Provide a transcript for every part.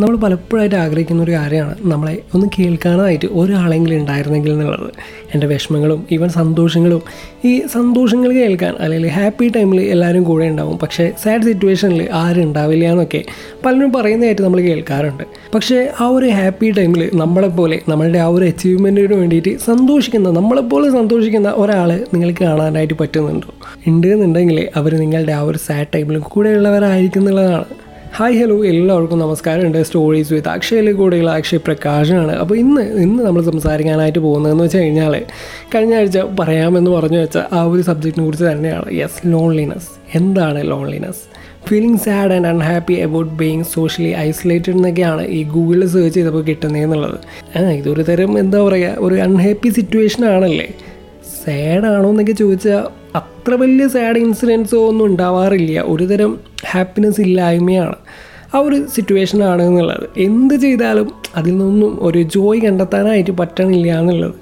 നമ്മൾ പലപ്പോഴായിട്ട് ആഗ്രഹിക്കുന്ന ഒരു കാര്യമാണ്. നമ്മളെ ഒന്ന് കേൾക്കാനായിട്ട് ഒരാളെങ്കിലും ഉണ്ടായിരുന്നെങ്കിൽ എന്നുള്ളത്. എന്റെ വിഷമങ്ങളും ഈവൻ സന്തോഷങ്ങളും. ഈ സന്തോഷങ്ങൾ കേൾക്കാൻ അല്ലെങ്കിൽ ഹാപ്പി ടൈമിൽ എല്ലാവരും കൂടെ ഉണ്ടാവും. പക്ഷേ സാഡ് സിറ്റുവേഷനിൽ ആരും ഉണ്ടാവില്ല എന്നൊക്കെ പലരും പറയുന്നതായിട്ട് നമ്മൾ കേൾക്കാറുണ്ട്. പക്ഷേ ആ ഒരു ഹാപ്പി ടൈമിൽ നമ്മളെപ്പോലെ നമ്മളുടെ ആ ഒരു അച്ചീവ്മെന്റിന് വേണ്ടിയിട്ട് സന്തോഷിക്കുന്ന നമ്മളെപ്പോലെ സന്തോഷിക്കുന്ന ഒരാൾ നിങ്ങൾക്ക് കാണാനായിട്ട് പറ്റുന്നുണ്ടോ? ഉണ്ട് എന്നുണ്ടെങ്കിൽ അവർ നിങ്ങളുടെ ആ ഒരു സാഡ് ടൈമിലും കൂടെയുള്ളവരായിരിക്കും എന്നുള്ളതാണ്. ഹായ് ഹലോ എല്ലാവർക്കും നമസ്കാരം. ഉണ്ട് സ്റ്റോറീസ് വിത്ത് അക്ഷയിൽ കൂടെയുള്ള അക്ഷയ് പ്രകാശനാണ്. അപ്പോൾ ഇന്ന് ഇന്ന് നമ്മൾ സംസാരിക്കാനായിട്ട് പോകുന്നതെന്ന് വെച്ച് കഴിഞ്ഞാൽ കഴിഞ്ഞ ആഴ്ച പറയാമെന്ന് പറഞ്ഞു വെച്ച ആ ഒരു സബ്ജക്റ്റിനെ കുറിച്ച് തന്നെയാണ്. യെസ് ലോൺലിനെസ് എന്താണ് loneliness feeling sad and unhappy about being socially isolated എന്നൊക്കെയാണ് ഈ ഗൂഗിളിൽ സെർച്ച് ചെയ്തപ്പോൾ കിട്ടുന്നതെന്നുള്ളത്. ഇതൊരു തരം എന്താ പറയുക ഒരു അൺഹാപ്പി സിറ്റുവേഷൻ ആണല്ലേ? സാഡ് ആണോ എന്നൊക്കെ ചോദിച്ചാൽ അത്ര വലിയ സാഡ് ഇൻസിഡൻസോ ഒന്നും ഉണ്ടാവാറില്ല. ഒരു തരം ഹാപ്പിനെസ് ഇല്ലായ്മയാണ്. ആ ഒരു സിറ്റുവേഷൻ ആണ് എന്നുള്ളത്. എന്ത് ചെയ്താലും അതിൽ നിന്നും ഒരു ജോയ് കണ്ടെത്താനായിട്ട് പറ്റണില്ല എന്നുള്ളത്.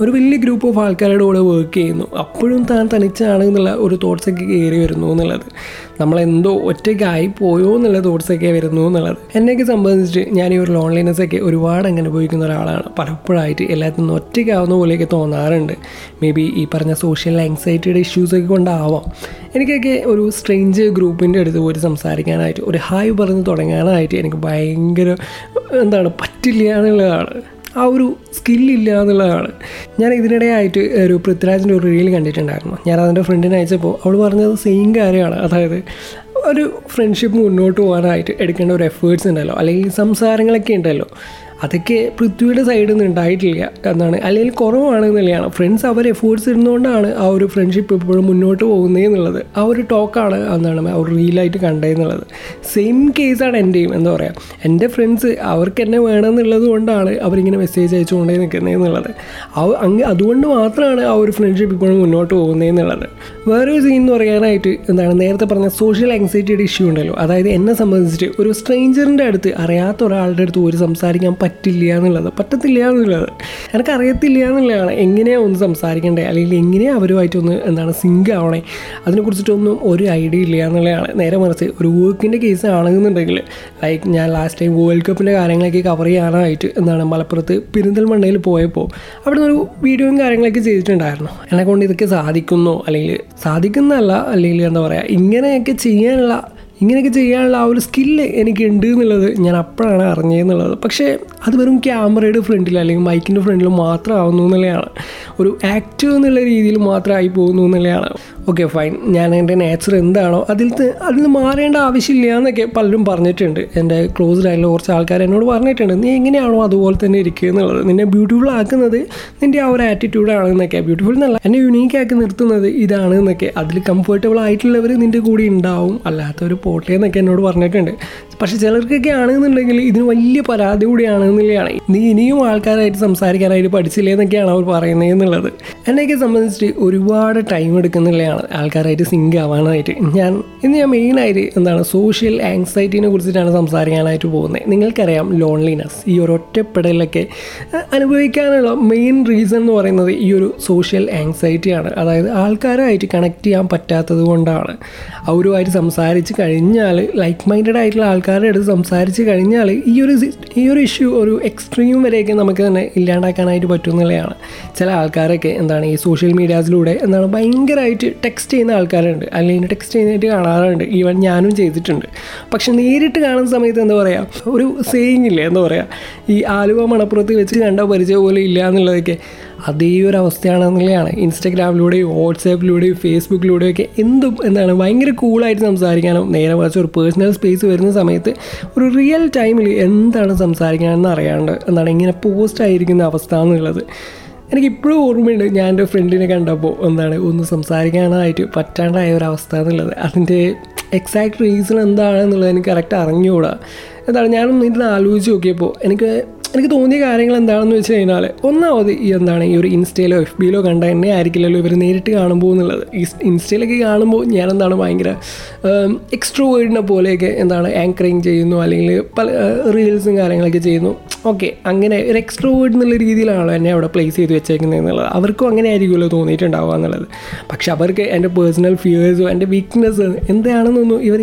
ഒരു വലിയ ഗ്രൂപ്പ് ഓഫ് ആൾക്കാരുടെ കൂടെ വർക്ക് ചെയ്യുന്നു. അപ്പോഴും താൻ തനിച്ചാണ് എന്നുള്ള ഒരു തോട്ട്സൊക്കെ കയറി വരുന്നു എന്നുള്ളത്. നമ്മളെന്തോ ഒറ്റയ്ക്കായി പോയോ എന്നുള്ള തോട്ട്സൊക്കെ വരുന്നു എന്നുള്ളത്. എന്നെയൊക്കെ സംബന്ധിച്ച് ഞാൻ ഈ ഒരു ലോൺലിനെസ് ഒക്കെ ഒരുപാട് അങ്ങനെ അനുഭവിക്കുന്ന ഒരാളാണ്. പലപ്പോഴായിട്ട് എല്ലാത്തിൽ നിന്നും ഒറ്റയ്ക്കാവുന്ന പോലെയൊക്കെ തോന്നാറുണ്ട്. മേ ബി ഈ പറഞ്ഞ സോഷ്യൽ ആങ്സൈറ്റിയുടെ ഇഷ്യൂസൊക്കെ കൊണ്ടാവാം. എനിക്കൊക്കെ ഒരു സ്ട്രേഞ്ച് ഗ്രൂപ്പിന്റെ അടുത്ത് പോയി സംസാരിക്കാനായിട്ട് ഒരു ഹായ് പറഞ്ഞ് തുടങ്ങാനായിട്ട് എനിക്ക് ഭയങ്കര എന്താണ് പറ്റില്ല എന്നുള്ളതാണ്. ആ ഒരു സ്കില്ലില്ല എന്നുള്ളതാണ്. ഞാൻ ഇതിനിടെയായിട്ട് ഒരു പൃഥ്വിരാജിന്റെ ഒരു റീൽ കണ്ടിട്ടുണ്ടായിരുന്നു. ഞാൻ അതിന്റെ ഫ്രണ്ടിനെ അയച്ചപ്പോൾ അവൾ പറഞ്ഞത് സെയിം കാര്യമാണ്. അതായത് ഒരു ഫ്രണ്ട്ഷിപ്പ് മുന്നോട്ട് പോകാനായിട്ട് എടുക്കേണ്ട ഒരു എഫേർട്സ് ഉണ്ടല്ലോ. അല്ലെങ്കിൽ സംസാരങ്ങളൊക്കെ ഉണ്ടല്ലോ. അതൊക്കെ പൃഥ്വിയുടെ സൈഡിൽ നിന്ന് ഉണ്ടായിട്ടില്ല എന്നാണ്. അല്ലെങ്കിൽ കുറവാണ് എന്നുള്ളതാണ് ഫ്രണ്ട്സ് അവർ എഫേർട്സ് ഇടുന്നതുകൊണ്ടാണ് ആ ഒരു ഫ്രണ്ട്ഷിപ്പ് എപ്പോഴും മുന്നോട്ട് പോകുന്നത് എന്നുള്ളത്. ആ ഒരു ടോക്കാണ് ആ ഒരു റീലായിട്ട് കണ്ടതെന്നുള്ളത് സെയിം കേസാണ് എന്റെയും എന്താ പറയുക എന്റെ ഫ്രണ്ട്സ് അവർക്ക് എന്നെ വേണമെന്നുള്ളത് കൊണ്ടാണ് അവരിങ്ങനെ മെസ്സേജ് അയച്ചുകൊണ്ടേ നിൽക്കുന്നത് എന്നുള്ളത്. അങ്ങ് അതുകൊണ്ട് മാത്രമാണ് ആ ഒരു ഫ്രണ്ട്ഷിപ്പ് ഇപ്പോഴും മുന്നോട്ട് പോകുന്നത് എന്നുള്ളത്. വേറൊരു സീൻ എന്ന് പറയാനായിട്ട് എന്താണ്? നേരത്തെ പറഞ്ഞ സോഷ്യൽ ആങ്സൈറ്റിയുടെ ഇഷ്യൂ ഉണ്ടല്ലോ. അതായത് എന്നെ സംബന്ധിച്ചിട്ട് ഒരു സ്ട്രേഞ്ചറിന്റെ അടുത്ത് അറിയാത്ത ഒരാളുടെ അടുത്ത് ഒരു സംസാരിക്കാൻ പറ്റില്ല എന്നുള്ളത്. പറ്റത്തില്ല എന്നുള്ളത്. എനിക്ക് അറിയത്തില്ല എന്നുള്ളതാണ്. എങ്ങനെയാണ് ഒന്ന് സംസാരിക്കേണ്ടത് അല്ലെങ്കിൽ എങ്ങനെയാണ് അവരുമായിട്ടൊന്ന് എന്താണ് സിങ്ക് ആവണേ? അതിനെക്കുറിച്ചിട്ടൊന്നും ഒരു ഐഡിയ ഇല്ല എന്നുള്ളതാണ്. നേരെ മറിച്ച് ഒരു വർക്കിന്റെ കേസ് ആണെന്നുണ്ടെങ്കിൽ ലൈക്ക് ഞാൻ ലാസ്റ്റ് ടൈം വേൾഡ് കപ്പിന്റെ കാര്യങ്ങളൊക്കെ കവർ ചെയ്യാനായിട്ട് എന്താണ് മലപ്പുറത്ത് പെരിന്തൽമണ്ണയിൽ പോയപ്പോൾ അവിടെ ഒരു വീഡിയോയും കാര്യങ്ങളൊക്കെ ചെയ്തിട്ടുണ്ടായിരുന്നു. എന്നെ കൊണ്ട് ഇതൊക്കെ സാധിക്കുന്നോ അല്ലെങ്കിൽ സാധിക്കുന്നതല്ല അല്ലെങ്കിൽ എന്താ പറയുക ഇങ്ങനെയൊക്കെ ചെയ്യാനുള്ള ഇങ്ങനെയൊക്കെ ചെയ്യാനുള്ള ആ ഒരു സ്കില്ല് എനിക്കുണ്ട് എന്നുള്ളത് ഞാൻ അപ്പോഴാണ് അറിഞ്ഞതെന്നുള്ളത് പക്ഷേ അത് വെറും ക്യാമറയുടെ ഫ്രണ്ടിൽ അല്ലെങ്കിൽ മൈക്കിന്റെ ഫ്രണ്ടിൽ മാത്രം ആവുന്നു എന്നുള്ളതാണ്. ഒരു ആക്റ്റീവ് എന്നുള്ള രീതിയിൽ മാത്രമായി പോകുന്നു എന്നുള്ളതാണ്. ഓക്കെ ഫൈൻ ഞാൻ എന്റെ നേച്ചർ എന്താണോ അതിൽ അതിൽ മാറേണ്ട ആവശ്യമില്ല എന്നൊക്കെ പലരും പറഞ്ഞിട്ടുണ്ട്. എന്റെ ക്ലോസ്ഡ് ആയിട്ടുള്ള കുറച്ച് ആൾക്കാർ എന്നോട് പറഞ്ഞിട്ടുണ്ട്. നീ എങ്ങനെയാണോ അതുപോലെ തന്നെ ഇരിക്കുക എന്നുള്ളത്? നിന്നെ ബ്യൂട്ടിഫുൾ ആക്കുന്നത് നിന്റെ ആ ഒരു ആറ്റിറ്റ്യൂഡ് ആണെന്നൊക്കെ ബ്യൂട്ടിഫുൾ എന്നല്ല എന്നെ യുണീക്ക് ആക്കി നിർത്തുന്നത് ഇതാണ് എന്നൊക്കെ. അതിൽ കംഫർട്ടബിൾ ആയിട്ടുള്ളവർ നിന്റെ കൂടെ ഉണ്ടാവും. അല്ലാത്തവർ പോട്ടെ എന്നൊക്കെ എന്നോട് പറഞ്ഞിട്ടുണ്ട്. പക്ഷെ ചിലർക്കൊക്കെ ആണെന്നുണ്ടെങ്കിൽ ഇതിന് വലിയ പരാതി കൂടിയാണെന്നുള്ളതാണ് നീ ഇനിയും ആൾക്കാരായിട്ട് സംസാരിക്കാനായിട്ട് പഠിച്ചില്ലേ എന്നൊക്കെയാണ് അവർ പറയുന്നത് എന്നുള്ളത്. എന്നെയൊക്കെ സംബന്ധിച്ചിട്ട് ഒരുപാട് ടൈം എടുക്കുന്നുള്ളതാണ് ആൾക്കാരായിട്ട് സിങ്ക് ആവാനായിട്ട്. ഞാൻ ഇന്ന് ഞാൻ മെയിനായിട്ട് എന്താണ് സോഷ്യൽ ആങ്സൈറ്റിനെ കുറിച്ചിട്ടാണ് സംസാരിക്കാനായിട്ട് പോകുന്നത്. നിങ്ങൾക്കറിയാം ലോൺലിനെസ് ഈ ഒരു ഒറ്റപ്പെടലൊക്കെ അനുഭവിക്കാനുള്ള മെയിൻ റീസൺ എന്ന് പറയുന്നത് ഈ ഒരു സോഷ്യൽ ആങ്സൈറ്റിയാണ് അതായത് ആൾക്കാരായിട്ട് കണക്ട് ചെയ്യാൻ പറ്റാത്തത് കൊണ്ടാണ്. അവരുമായിട്ട് സംസാരിച്ച് കഴിഞ്ഞാൽ ലൈക്ക് മൈൻഡഡ് ആയിട്ടുള്ള ആൾക്കാരുടെ അടുത്ത് സംസാരിച്ച് കഴിഞ്ഞാൽ ഈ ഒരു ഈ ഒരു ഇഷ്യൂ ഒരു എക്സ്ട്രീം വരെയൊക്കെ നമുക്ക് തന്നെ ഇല്ലാണ്ടാക്കാനായിട്ട് പറ്റും എന്നുള്ളതാണ്. ചില ആൾക്കാരൊക്കെ എന്താണ് ഈ സോഷ്യൽ മീഡിയാസിലൂടെ എന്താണ് ഭയങ്കരമായിട്ട് ടെക്സ്റ്റ് ചെയ്യുന്ന ആൾക്കാരുണ്ട്. അല്ലെങ്കിൽ ടെക്സ്റ്റ് ചെയ്യുന്നതായിട്ട് കാണാറുണ്ട്. ഈവൻ ഞാനും ചെയ്തിട്ടുണ്ട്. പക്ഷെ നേരിട്ട് കാണുന്ന സമയത്ത് എന്താ പറയുക ഒരു സെയിങ് ഇല്ലേ? എന്താ പറയുക ഈ ആലുവ മണപ്പുറത്ത് വെച്ച് കണ്ട പരിചയം പോലെ ഇല്ല എന്നുള്ളതൊക്കെ. അതേ ഒരു അവസ്ഥയാണെന്നുള്ളതാണ് ഇൻസ്റ്റഗ്രാമിലൂടെയും വാട്സാപ്പിലൂടെയും ഫേസ്ബുക്കിലൂടെയും ഒക്കെ എന്തും എന്താണ് ഭയങ്കര കൂളായിട്ട് സംസാരിക്കാനും നേരെ മറിച്ച് ഒരു പേഴ്സണൽ സ്പേസ് വരുന്ന സമയത്ത് ഒരു റിയൽ ടൈമിൽ എന്താണ് സംസാരിക്കാനെന്ന് അറിയാണ്ട് എന്താണ് ഇങ്ങനെ പോസ്റ്റ് ആയിരിക്കുന്ന അവസ്ഥ എന്നുള്ളത്. എനിക്കിപ്പോഴും ഓർമ്മയുണ്ട് ഞാൻ എന്റെ ഫ്രണ്ടിനെ കണ്ടപ്പോൾ എന്താണ് ഒന്ന് സംസാരിക്കാനായിട്ട് പറ്റാണ്ടായ ഒരു അവസ്ഥ എന്നുള്ളത്. അതിന്റെ എക്സാക്ട് റീസൺ എന്താണെന്നുള്ളത് എനിക്ക് കറക്റ്റ് അറിഞ്ഞുകൂടാ. എന്താണ് ഞാനൊന്ന് ഇരുന്ന് ആലോചിച്ച് നോക്കിയപ്പോൾ എനിക്ക് എനിക്ക് തോന്നിയ കാര്യങ്ങൾ എന്താണെന്ന് വെച്ച് കഴിഞ്ഞാൽ ഒന്നാമത് ഈ എന്താണ് ഈ ഒരു ഇൻസ്റ്റയിലോ എഫ് ബിയിലോ കണ്ട എന്നെ ആയിരിക്കില്ലല്ലോ ഇവർ നേരിട്ട് കാണുമ്പോൾ എന്നുള്ളത്. ഈ ഇൻസ്റ്റയിലൊക്കെ കാണുമ്പോൾ ഞാൻ എന്താണ് ഭയങ്കര എക്സ്ട്രോവേഡിനെ പോലെയൊക്കെ എന്താണ് ആങ്കറിങ് ചെയ്യുന്നു അല്ലെങ്കിൽ പല റീൽസും കാര്യങ്ങളൊക്കെ ചെയ്യുന്നു. ഓക്കെ അങ്ങനെ ഒരു എക്സ്ട്രോവേഡ് എന്നുള്ള രീതിയിലാണല്ലോ എന്നെ അവിടെ പ്ലേസ് ചെയ്ത് വെച്ചേക്കുന്നത് എന്നുള്ളത്. അവർക്കും അങ്ങനെ ആയിരിക്കുമല്ലോ തോന്നിയിട്ടുണ്ടാവുക എന്നുള്ളത്. പക്ഷെ അവർക്ക് എന്റെ പേഴ്സണൽ ഫിയേഴ്സോ എന്റെ വീക്ക്നെസ് എന്താണെന്നൊന്നും ഇവർ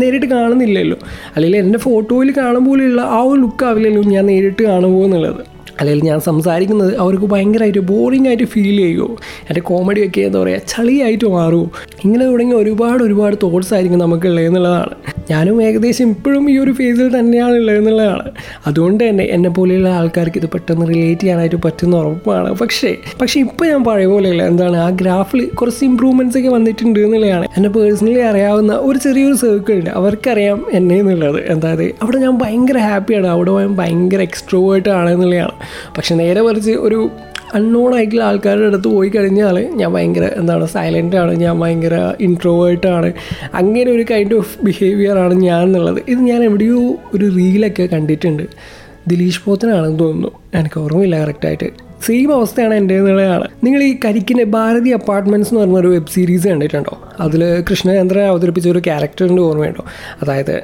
നേരിട്ട് കാണുന്നില്ലല്ലോ. അല്ലെങ്കിൽ എന്റെ ഫോട്ടോയിൽ കാണുമ്പോഴുള്ള ആ ഒരു ലുക്ക് ആവില്ലല്ലോ ഞാൻ നേരിട്ട് കാണുമ്പോൾ എന്നുള്ളത്. അല്ലെങ്കിൽ ഞാൻ സംസാരിക്കുന്നത് അവർക്ക് ഭയങ്കരമായിട്ട് ബോറിംഗ് ആയിട്ട് ഫീൽ ചെയ്യുമോ എന്റെ കോമഡി ഒക്കെ എന്താ പറയുക ചളിയായിട്ട് മാറുമോ ഇങ്ങനെ തുടങ്ങി ഒരുപാട് ഒരുപാട് തോട്ട്സ് ആയിരിക്കും നമുക്കുള്ളത് എന്നുള്ളതാണ്. ഞാനും ഏകദേശം ഇപ്പോഴും ഈ ഒരു ഫേസിൽ തന്നെയാണ് ഉള്ളത് എന്നുള്ളതാണ്. അതുകൊണ്ട് തന്നെ എന്നെ പോലെയുള്ള ആൾക്കാർക്ക് ഇത് പെട്ടെന്ന് റിലേറ്റ് ചെയ്യാനായിട്ട് പറ്റുന്ന ഉറപ്പാണ്. പക്ഷേ പക്ഷേ ഇപ്പോൾ ഞാൻ പഴയ പോലെയല്ല. എന്താണ് ആ ഗ്രാഫിൽ കുറച്ച് ഇമ്പ്രൂവ്മെന്റ്സ് ഒക്കെ വന്നിട്ടുണ്ട് എന്നുള്ളതാണ്. എന്നെ പേഴ്സണലി അറിയാവുന്ന ഒരു ചെറിയൊരു സർക്കിൾ ഉണ്ട് അവർക്കറിയാം എന്നെ എന്നുള്ളത്. എന്തായത് അവിടെ ഞാൻ ഭയങ്കര ഹാപ്പിയാണ് അവിടെ ഞാൻ ഭയങ്കര എക്സ്ട്രോവേർട്ട് ആണ് എന്നുള്ളതാണ്. പക്ഷെ നേരെ മറിച്ച് ഒരു അൺനോൺ ആയിട്ടുള്ള ആൾക്കാരുടെ അടുത്ത് പോയി കഴിഞ്ഞാൽ ഞാൻ ഭയങ്കര എന്താണ് സൈലന്റാണ് ഞാൻ ഭയങ്കര ഇൻട്രോവേർട്ടാണ് അങ്ങനെ ഒരു കൈൻഡ് ഓഫ് ബിഹേവിയറാണ് ഞാൻ എന്നുള്ളത്. ഇത് ഞാൻ എവിടെയോ ഒരു റീലൊക്കെ കണ്ടിട്ടുണ്ട്. ദിലീഷ് പോത്തനാണെന്ന് തോന്നുന്നു. എനിക്ക് ഓർമ്മയില്ല കറക്റ്റായിട്ട് സെയിം അവസ്ഥയാണ് എന്റെ എന്നുള്ളതാണ് നിങ്ങൾ ഈ കരിക്കിന്റെ ഭാരതി അപ്പാർട്ട്മെന്റ്സ് എന്ന് പറഞ്ഞൊരു വെബ് സീരീസ് കണ്ടിട്ടുണ്ടോ? അതിൽ കൃഷ്ണചന്ദ്രൻ അവതരിപ്പിച്ച ഒരു ക്യാരക്ടറിന്റെ ഓർമ്മയുണ്ടോ? അതായത്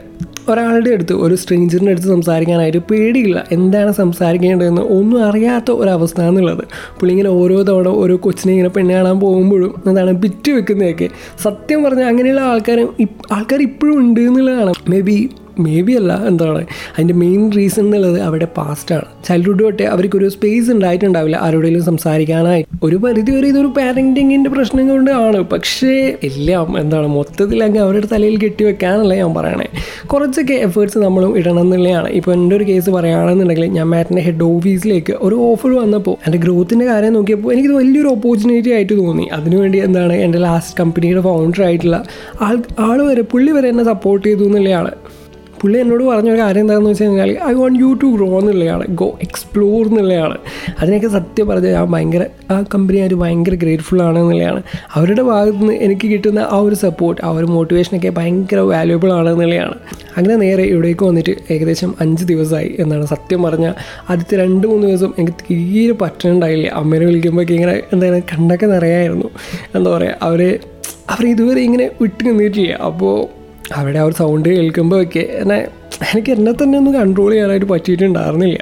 ഒരാളുടെ അടുത്ത് ഒരു സ്ട്രേഞ്ചറിന്റെ അടുത്ത് സംസാരിക്കാനായിട്ട് പേടിയില്ല. എന്താണ് സംസാരിക്കേണ്ടതെന്ന് ഒന്നും അറിയാത്ത ഒരവസ്ഥ എന്നുള്ളത് പുള്ളി ഇങ്ങനെ ഓരോ തവണ ഓരോ കൊച്ചിനെ ഇങ്ങനെ പെണ്ണ് കാണാൻ പോകുമ്പോഴും എന്താണ് പിറ്റ് വെക്കുന്നതൊക്കെ സത്യം പറഞ്ഞാൽ അങ്ങനെയുള്ള ആൾക്കാരും ആൾക്കാർ ഇപ്പോഴും ഉണ്ട് എന്നുള്ളതാണ്. മേ ബി മേ ബി അല്ല എന്താണ്? അതിന്റെ മെയിൻ റീസൺ എന്നുള്ളത് അവരുടെ പാസ്റ്റാണ് ചൈൽഡ്ഹുഡ് തൊട്ടേ അവർക്കൊരു സ്പേസ് ഉണ്ടായിട്ടുണ്ടാവില്ല ആരോടെങ്കിലും സംസാരിക്കാനായി. ഒരു പരിധി വരെ ഇതൊരു പാരന്റിങ്ങിന്റെ പ്രശ്നം കൊണ്ടാണ്. പക്ഷേ എല്ലാം എന്താണ് മൊത്തത്തിൽ അങ്ങ് അവരുടെ തലയിൽ കെട്ടിവെക്കാനല്ല ഞാൻ പറയണേ. കുറച്ചൊക്കെ എഫേർട്സ് നമ്മളും ഇടണം എന്നുള്ളതാണ്. ഇപ്പോൾ എന്റെ ഒരു കേസ് പറയുകയാണെന്നുണ്ടെങ്കിൽ ഞാൻ മാറ്റിന്റെ ഹെഡ് ഓഫീസിലേക്ക് ഒരു ഓഫർ വന്നപ്പോൾ എന്റെ ഗ്രോത്തിന്റെ കാര്യം നോക്കിയപ്പോൾ എനിക്ക് വലിയൊരു ഓപ്പർച്യൂണിറ്റി ആയിട്ട് തോന്നി. അതിനുവേണ്ടി എന്താണ് എന്റെ ലാസ്റ്റ് കമ്പനിയുടെ ഫൗണ്ടർ ആയിട്ടുള്ള ആൾ ആൾ വരെ പുള്ളി വരെ എന്നെ സപ്പോർട്ട് ചെയ്തു എന്നുള്ളതാണ്. പുള്ളി എന്നോട് പറഞ്ഞ ഒരു കാര്യം എന്താണെന്ന് വെച്ച് കഴിഞ്ഞാൽ I want you to grow എന്നുള്ളതാണ് ഗോ എക്സ്പ്ലോർ എന്നുള്ളതാണ് അതിനൊക്കെ സത്യം പറഞ്ഞാൽ ഞാൻ ഭയങ്കര ആ കമ്പനി അവർ ഭയങ്കര ഗ്രേറ്റ്ഫുൾ ആണ് എന്നുള്ളതാണ്. അവരുടെ ഭാഗത്ത് നിന്ന് എനിക്ക് കിട്ടുന്ന ആ ഒരു സപ്പോർട്ട് ആ ഒരു മോട്ടിവേഷനൊക്കെ ഭയങ്കര വാല്യുബിൾ ആണ് എന്നുള്ളതാണ്. അങ്ങനെ നേരെ ഇവിടേക്ക് വന്നിട്ട് ഏകദേശം അഞ്ച് ദിവസമായി എന്നാണ് സത്യം പറഞ്ഞാൽ ആദ്യത്തെ രണ്ട് മൂന്ന് ദിവസം എനിക്ക് തീരെ പറ്റുന്നുണ്ടായില്ല അമ്മേനെ വിളിക്കുമ്പോഴേക്ക് ഇങ്ങനെ എന്തായാലും കണ്ടൊക്കെ നിറയായിരുന്നു. എന്താ പറയുക അവർ അവർ ഇതുവരെ ഇങ്ങനെ വിട്ട് നിന്നിട്ടില്ല. അപ്പോൾ അവിടെ ആ ഒരു സൗണ്ട് കേൾക്കുമ്പോൾ ഒക്കെ എന്നെ എനിക്ക് എന്നെ തന്നെ ഒന്ന് കൺട്രോൾ ചെയ്യാനായിട്ട് പറ്റിയിട്ടുണ്ടായിരുന്നില്ല.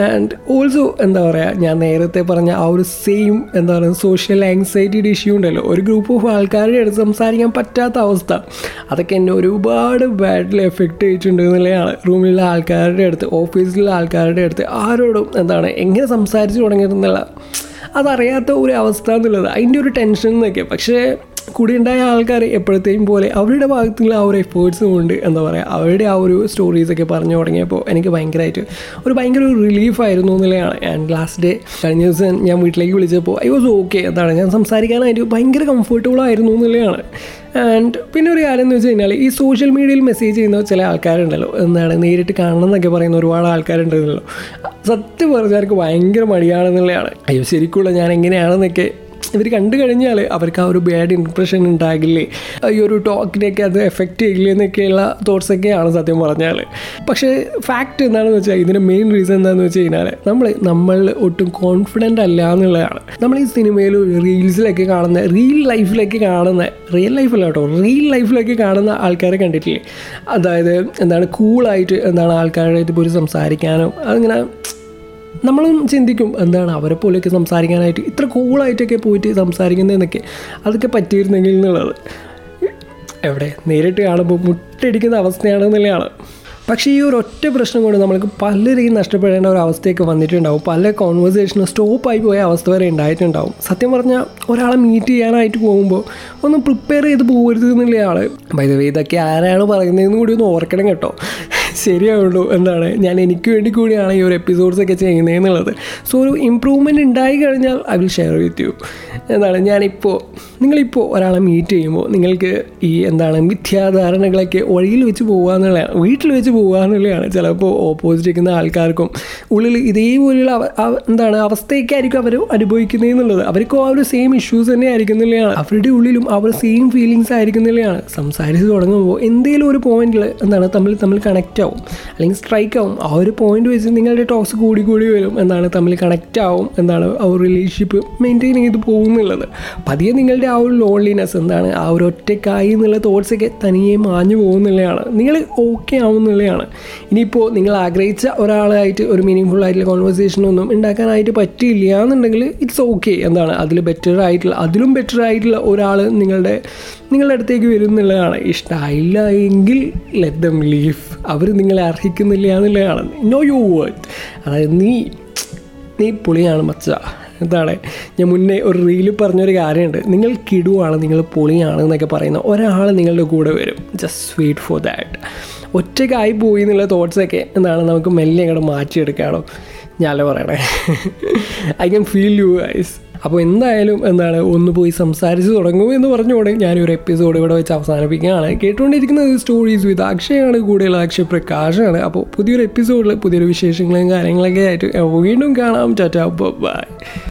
ആൻഡ് ഓൾസോ എന്താ പറയുക ഞാൻ നേരത്തെ പറഞ്ഞ ആ ഒരു സെയിം എന്താ പറയുക സോഷ്യൽ ആങ്സൈറ്റിയുടെ ഇഷ്യൂ ഉണ്ടല്ലോ. ഒരു ഗ്രൂപ്പ് ഓഫ് ആൾക്കാരുടെ അടുത്ത് സംസാരിക്കാൻ പറ്റാത്ത അവസ്ഥ. അതൊക്കെ എന്നെ ഒരുപാട് ബാഡിൽ എഫക്റ്റ് ചെയ്തിട്ടുണ്ട് എന്നുള്ളതാണ്. റൂമിലുള്ള ആൾക്കാരുടെ അടുത്ത് ഓഫീസിലുള്ള ആൾക്കാരുടെ അടുത്ത് ആരോടും എന്താണ് എങ്ങനെ സംസാരിച്ച് തുടങ്ങിയിരുന്നുള്ള അതറിയാത്ത ഒരു അവസ്ഥ എന്നുള്ളത്. അതിന്റെ ഒരു ടെൻഷൻ എന്നൊക്കെ. പക്ഷേ കൂടി ഉണ്ടായ ആൾക്കാർ എപ്പോഴത്തെയും പോലെ അവരുടെ ഭാഗത്തുള്ള ആ ഒരു എഫേർട്സും കൊണ്ട് എന്താ പറയുക അവരുടെ ആ ഒരു സ്റ്റോറീസൊക്കെ പറഞ്ഞു തുടങ്ങിയപ്പോൾ എനിക്ക് ഭയങ്കരമായിട്ട് ഒരു ഭയങ്കര ഒരു റിലീഫായിരുന്നു എന്നുള്ളതാണ്. ആൻഡ് ലാസ്റ്റ് ഡേ കഴിഞ്ഞ ദിവസം ഞാൻ വീട്ടിലേക്ക് വിളിച്ചപ്പോൾ ഐ വാസ് ഓക്കെ എന്താണ് ഞാൻ സംസാരിക്കാനായിട്ട് ഭയങ്കര കംഫർട്ടബിൾ ആയിരുന്നു എന്നുള്ളതാണ്. ആൻഡ് പിന്നെ ഒരു കാര്യം എന്ന് വെച്ച് കഴിഞ്ഞാൽ ഈ സോഷ്യൽ മീഡിയയിൽ മെസ്സേജ് ചെയ്യുന്ന ചില ആൾക്കാരുണ്ടല്ലോ. എന്താണ് നേരിട്ട് കാണണം എന്നൊക്കെ പറയുന്ന ഒരുപാട് ആൾക്കാരുണ്ടല്ലോ. സത്യം പറഞ്ഞാൽ എനിക്ക് ഭയങ്കര മടിയാണെന്നുള്ളതാണ് അയ്യോ ശരിക്കുള്ള ഞാൻ എങ്ങനെയാണെന്നൊക്കെ ഇവർ കണ്ടു കഴിഞ്ഞാൽ അവർക്ക് ആ ഒരു ബാഡ് ഇംപ്രഷൻ ഉണ്ടാകില്ലേ? ഈ ഒരു ടോക്കിനെയൊക്കെ അത് എഫക്റ്റ് ചെയ്യില്ലേ എന്നൊക്കെയുള്ള തോട്ട്സൊക്കെയാണ് സത്യം പറഞ്ഞാൽ പക്ഷേ ഫാക്റ്റ് എന്താണെന്ന് വെച്ചാൽ ഇതിന്റെ മെയിൻ റീസൺ എന്താണെന്ന് വെച്ച് കഴിഞ്ഞാൽ നമ്മൾ നമ്മൾ ഒട്ടും കോൺഫിഡന്റ് അല്ല എന്നുള്ളതാണ്. നമ്മൾ ഈ സിനിമയിലും റീൽസിലൊക്കെ കാണുന്ന റിയൽ ലൈഫിലൊക്കെ കാണുന്ന റിയൽ ലൈഫല്ല കേട്ടോ റിയൽ ലൈഫിലൊക്കെ കാണുന്ന ആൾക്കാരെ കണ്ടിട്ടില്ലേ? അതായത് എന്താണ് കൂളായിട്ട് എന്താണ് ആൾക്കാരുടെ ഇപ്പോൾ ഒരു സംസാരിക്കാനും അതിങ്ങനെ നമ്മളും ചിന്തിക്കും എന്താണ് അവരെ പോലെയൊക്കെ സംസാരിക്കാനായിട്ട് ഇത്ര കൂളായിട്ടൊക്കെ പോയിട്ട് സംസാരിക്കുന്നതെന്നൊക്കെ അതൊക്കെ പറ്റിയിരുന്നെങ്കിൽ എന്നുള്ളത്. എവിടെ? നേരിട്ട് കാണുമ്പോൾ മുട്ടടിക്കുന്ന അവസ്ഥയാണ് എന്നുള്ളതാണ് പക്ഷേ ഈ ഒരു ഒറ്റ പ്രശ്നം കൊണ്ട് നമ്മൾക്ക് പല രീതിയിൽ നഷ്ടപ്പെടേണ്ട ഒരു അവസ്ഥയൊക്കെ വന്നിട്ടുണ്ടാവും. പല കോൺവെർസേഷനും സ്റ്റോപ്പായി പോയ അവസ്ഥ വരെ ഉണ്ടായിട്ടുണ്ടാവും. സത്യം പറഞ്ഞാൽ ഒരാളെ മീറ്റ് ചെയ്യാനായിട്ട് പോകുമ്പോൾ ഒന്ന് പ്രിപ്പയർ ചെയ്ത് പോകരുത് എന്നുള്ള ആൾ വൈദവേ ഇതൊക്കെ ആരാണ് പറയുന്നതെന്ന് കൂടി ഒന്ന് ഓർക്കണം കേട്ടോ. ശരിയാവുള്ളൂ എന്താണ് ഞാൻ എനിക്ക് വേണ്ടി കൂടിയാണ് ഈ ഒരു എപ്പിസോഡ്സ് ഒക്കെ ചെയ്യുന്നത് എന്നുള്ളത്. സോ ഒരു ഇമ്പ്രൂവ്മെന്റ് ഉണ്ടായി കഴിഞ്ഞാൽ I will share with you എന്താണ് ഞാനിപ്പോൾ നിങ്ങളിപ്പോൾ ഒരാളെ മീറ്റ് ചെയ്യുമ്പോൾ നിങ്ങൾക്ക് ഈ എന്താണ് മിഥ്യാധാരണകളൊക്കെ വഴിയിൽ വെച്ച് പോകുക എന്നുള്ളതാണ് വീട്ടിൽ വെച്ച് പോകുക എന്നുള്ളതാണ് ചിലപ്പോൾ ഓപ്പോസിറ്റ് ഇരിക്കുന്ന ആൾക്കാർക്കും ഉള്ളിൽ ഇതേപോലെയുള്ള എന്താണ് അവസ്ഥയൊക്കെ ആയിരിക്കും അവർ അനുഭവിക്കുന്നത് എന്നുള്ളത്. അവർക്കും ആ ഒരു സെയിം ഇഷ്യൂസ് തന്നെ ആയിരിക്കുന്നില്ലയാണ് അവരുടെ ഉള്ളിലും അവർ സെയിം ഫീലിങ്സ് ആയിരിക്കുന്നില്ലയാണ് സംസാരിച്ച് തുടങ്ങുമ്പോൾ എന്തെങ്കിലും ഒരു പോയിന്റിൽ എന്താണ് തമ്മിൽ തമ്മിൽ കണക്റ്റ് ആവും. അല്ലെങ്കിൽ സ്ട്രൈക്ക് ആവും. ആ ഒരു പോയിന്റ് വെച്ച് നിങ്ങളുടെ ടോക്സ് കൂടി കൂടി വരും എന്നാണ് തമ്മിൽ കണക്റ്റ് ആവും എന്നാണ് ആ ഒരു റിലേഷൻഷിപ്പ് മെയിന്റെയിൻ ചെയ്ത് പോകുന്നുള്ളത്. പതിയെ നിങ്ങളുടെ ആ ഒരു ലോൺലിനെസ് എന്താണ്? ആ ഒരു ഒറ്റക്കായി എന്നുള്ള തോട്ട്സൊക്കെ തനിയെ മാഞ്ഞു പോകുന്നുള്ളതാണ്. നിങ്ങൾ ഓക്കെ ആവുന്നുള്ളതാണ്. ഇനിയിപ്പോൾ നിങ്ങൾ ആഗ്രഹിച്ച ഒരാളായിട്ട് ഒരു മീനിങ് ആയിട്ടുള്ള കോൺവെർസേഷനൊന്നും ഉണ്ടാക്കാനായിട്ട് പറ്റില്ല എന്നുണ്ടെങ്കിൽ ഇറ്റ്സ് ഓക്കെ എന്താണ് അതിൽ ബെറ്റർ ആയിട്ടുള്ള അതിലും ബെറ്റർ ആയിട്ടുള്ള ഒരാൾ നിങ്ങളുടെ നിങ്ങളുടെ അടുത്തേക്ക് വരുന്നുള്ളതാണ്. ഇഷ്ടമായില്ല എങ്കിൽ ലെറ്റ് ദം ലീവ് അവർ നിങ്ങളെ അർഹിക്കുന്നില്ല എന്നുള്ളതാണ് നോ യു വേർഡ് അതായത് നീ നീ പൊളിയാണ് മച്ച. എന്താണ്? ഞാൻ മുന്നേ ഒരു റീലിൽ പറഞ്ഞൊരു കാര്യമുണ്ട് നിങ്ങൾ കിടുവാണ് നിങ്ങൾ പൊളിയാണ് എന്നൊക്കെ പറയുന്ന ഒരാൾ നിങ്ങളുടെ കൂടെ വരും. ജസ്റ്റ് വെയിറ്റ് ഫോർ ദാറ്റ് ഒറ്റയ്ക്കായി പോയി എന്നുള്ള തോട്ട്സൊക്കെ എന്താണ്? നമുക്ക് മെല്ലെ അങ്ങോട്ട് മാറ്റിയെടുക്കാണോ? ഞാനല്ലേ പറയണേ. I can feel you guys അപ്പോൾ എന്തായാലും എന്താണ് ഒന്ന് പോയി സംസാരിച്ച് തുടങ്ങും എന്ന് പറഞ്ഞുകൊണ്ട് ഞാനൊരു എപ്പിസോഡ് ഇവിടെ വെച്ച് അവസാനിപ്പിക്കുകയാണ്. കേട്ടുകൊണ്ടിരിക്കുന്നത് സ്റ്റോറീസ് വിത്ത് അക്ഷയാണ് കൂടെയുള്ള അക്ഷയ പ്രകാശാണ്. അപ്പോൾ പുതിയൊരു എപ്പിസോഡിൽ പുതിയൊരു വിശേഷങ്ങളും കാര്യങ്ങളൊക്കെ ആയിട്ട് വീണ്ടും കാണാം. Tata bye.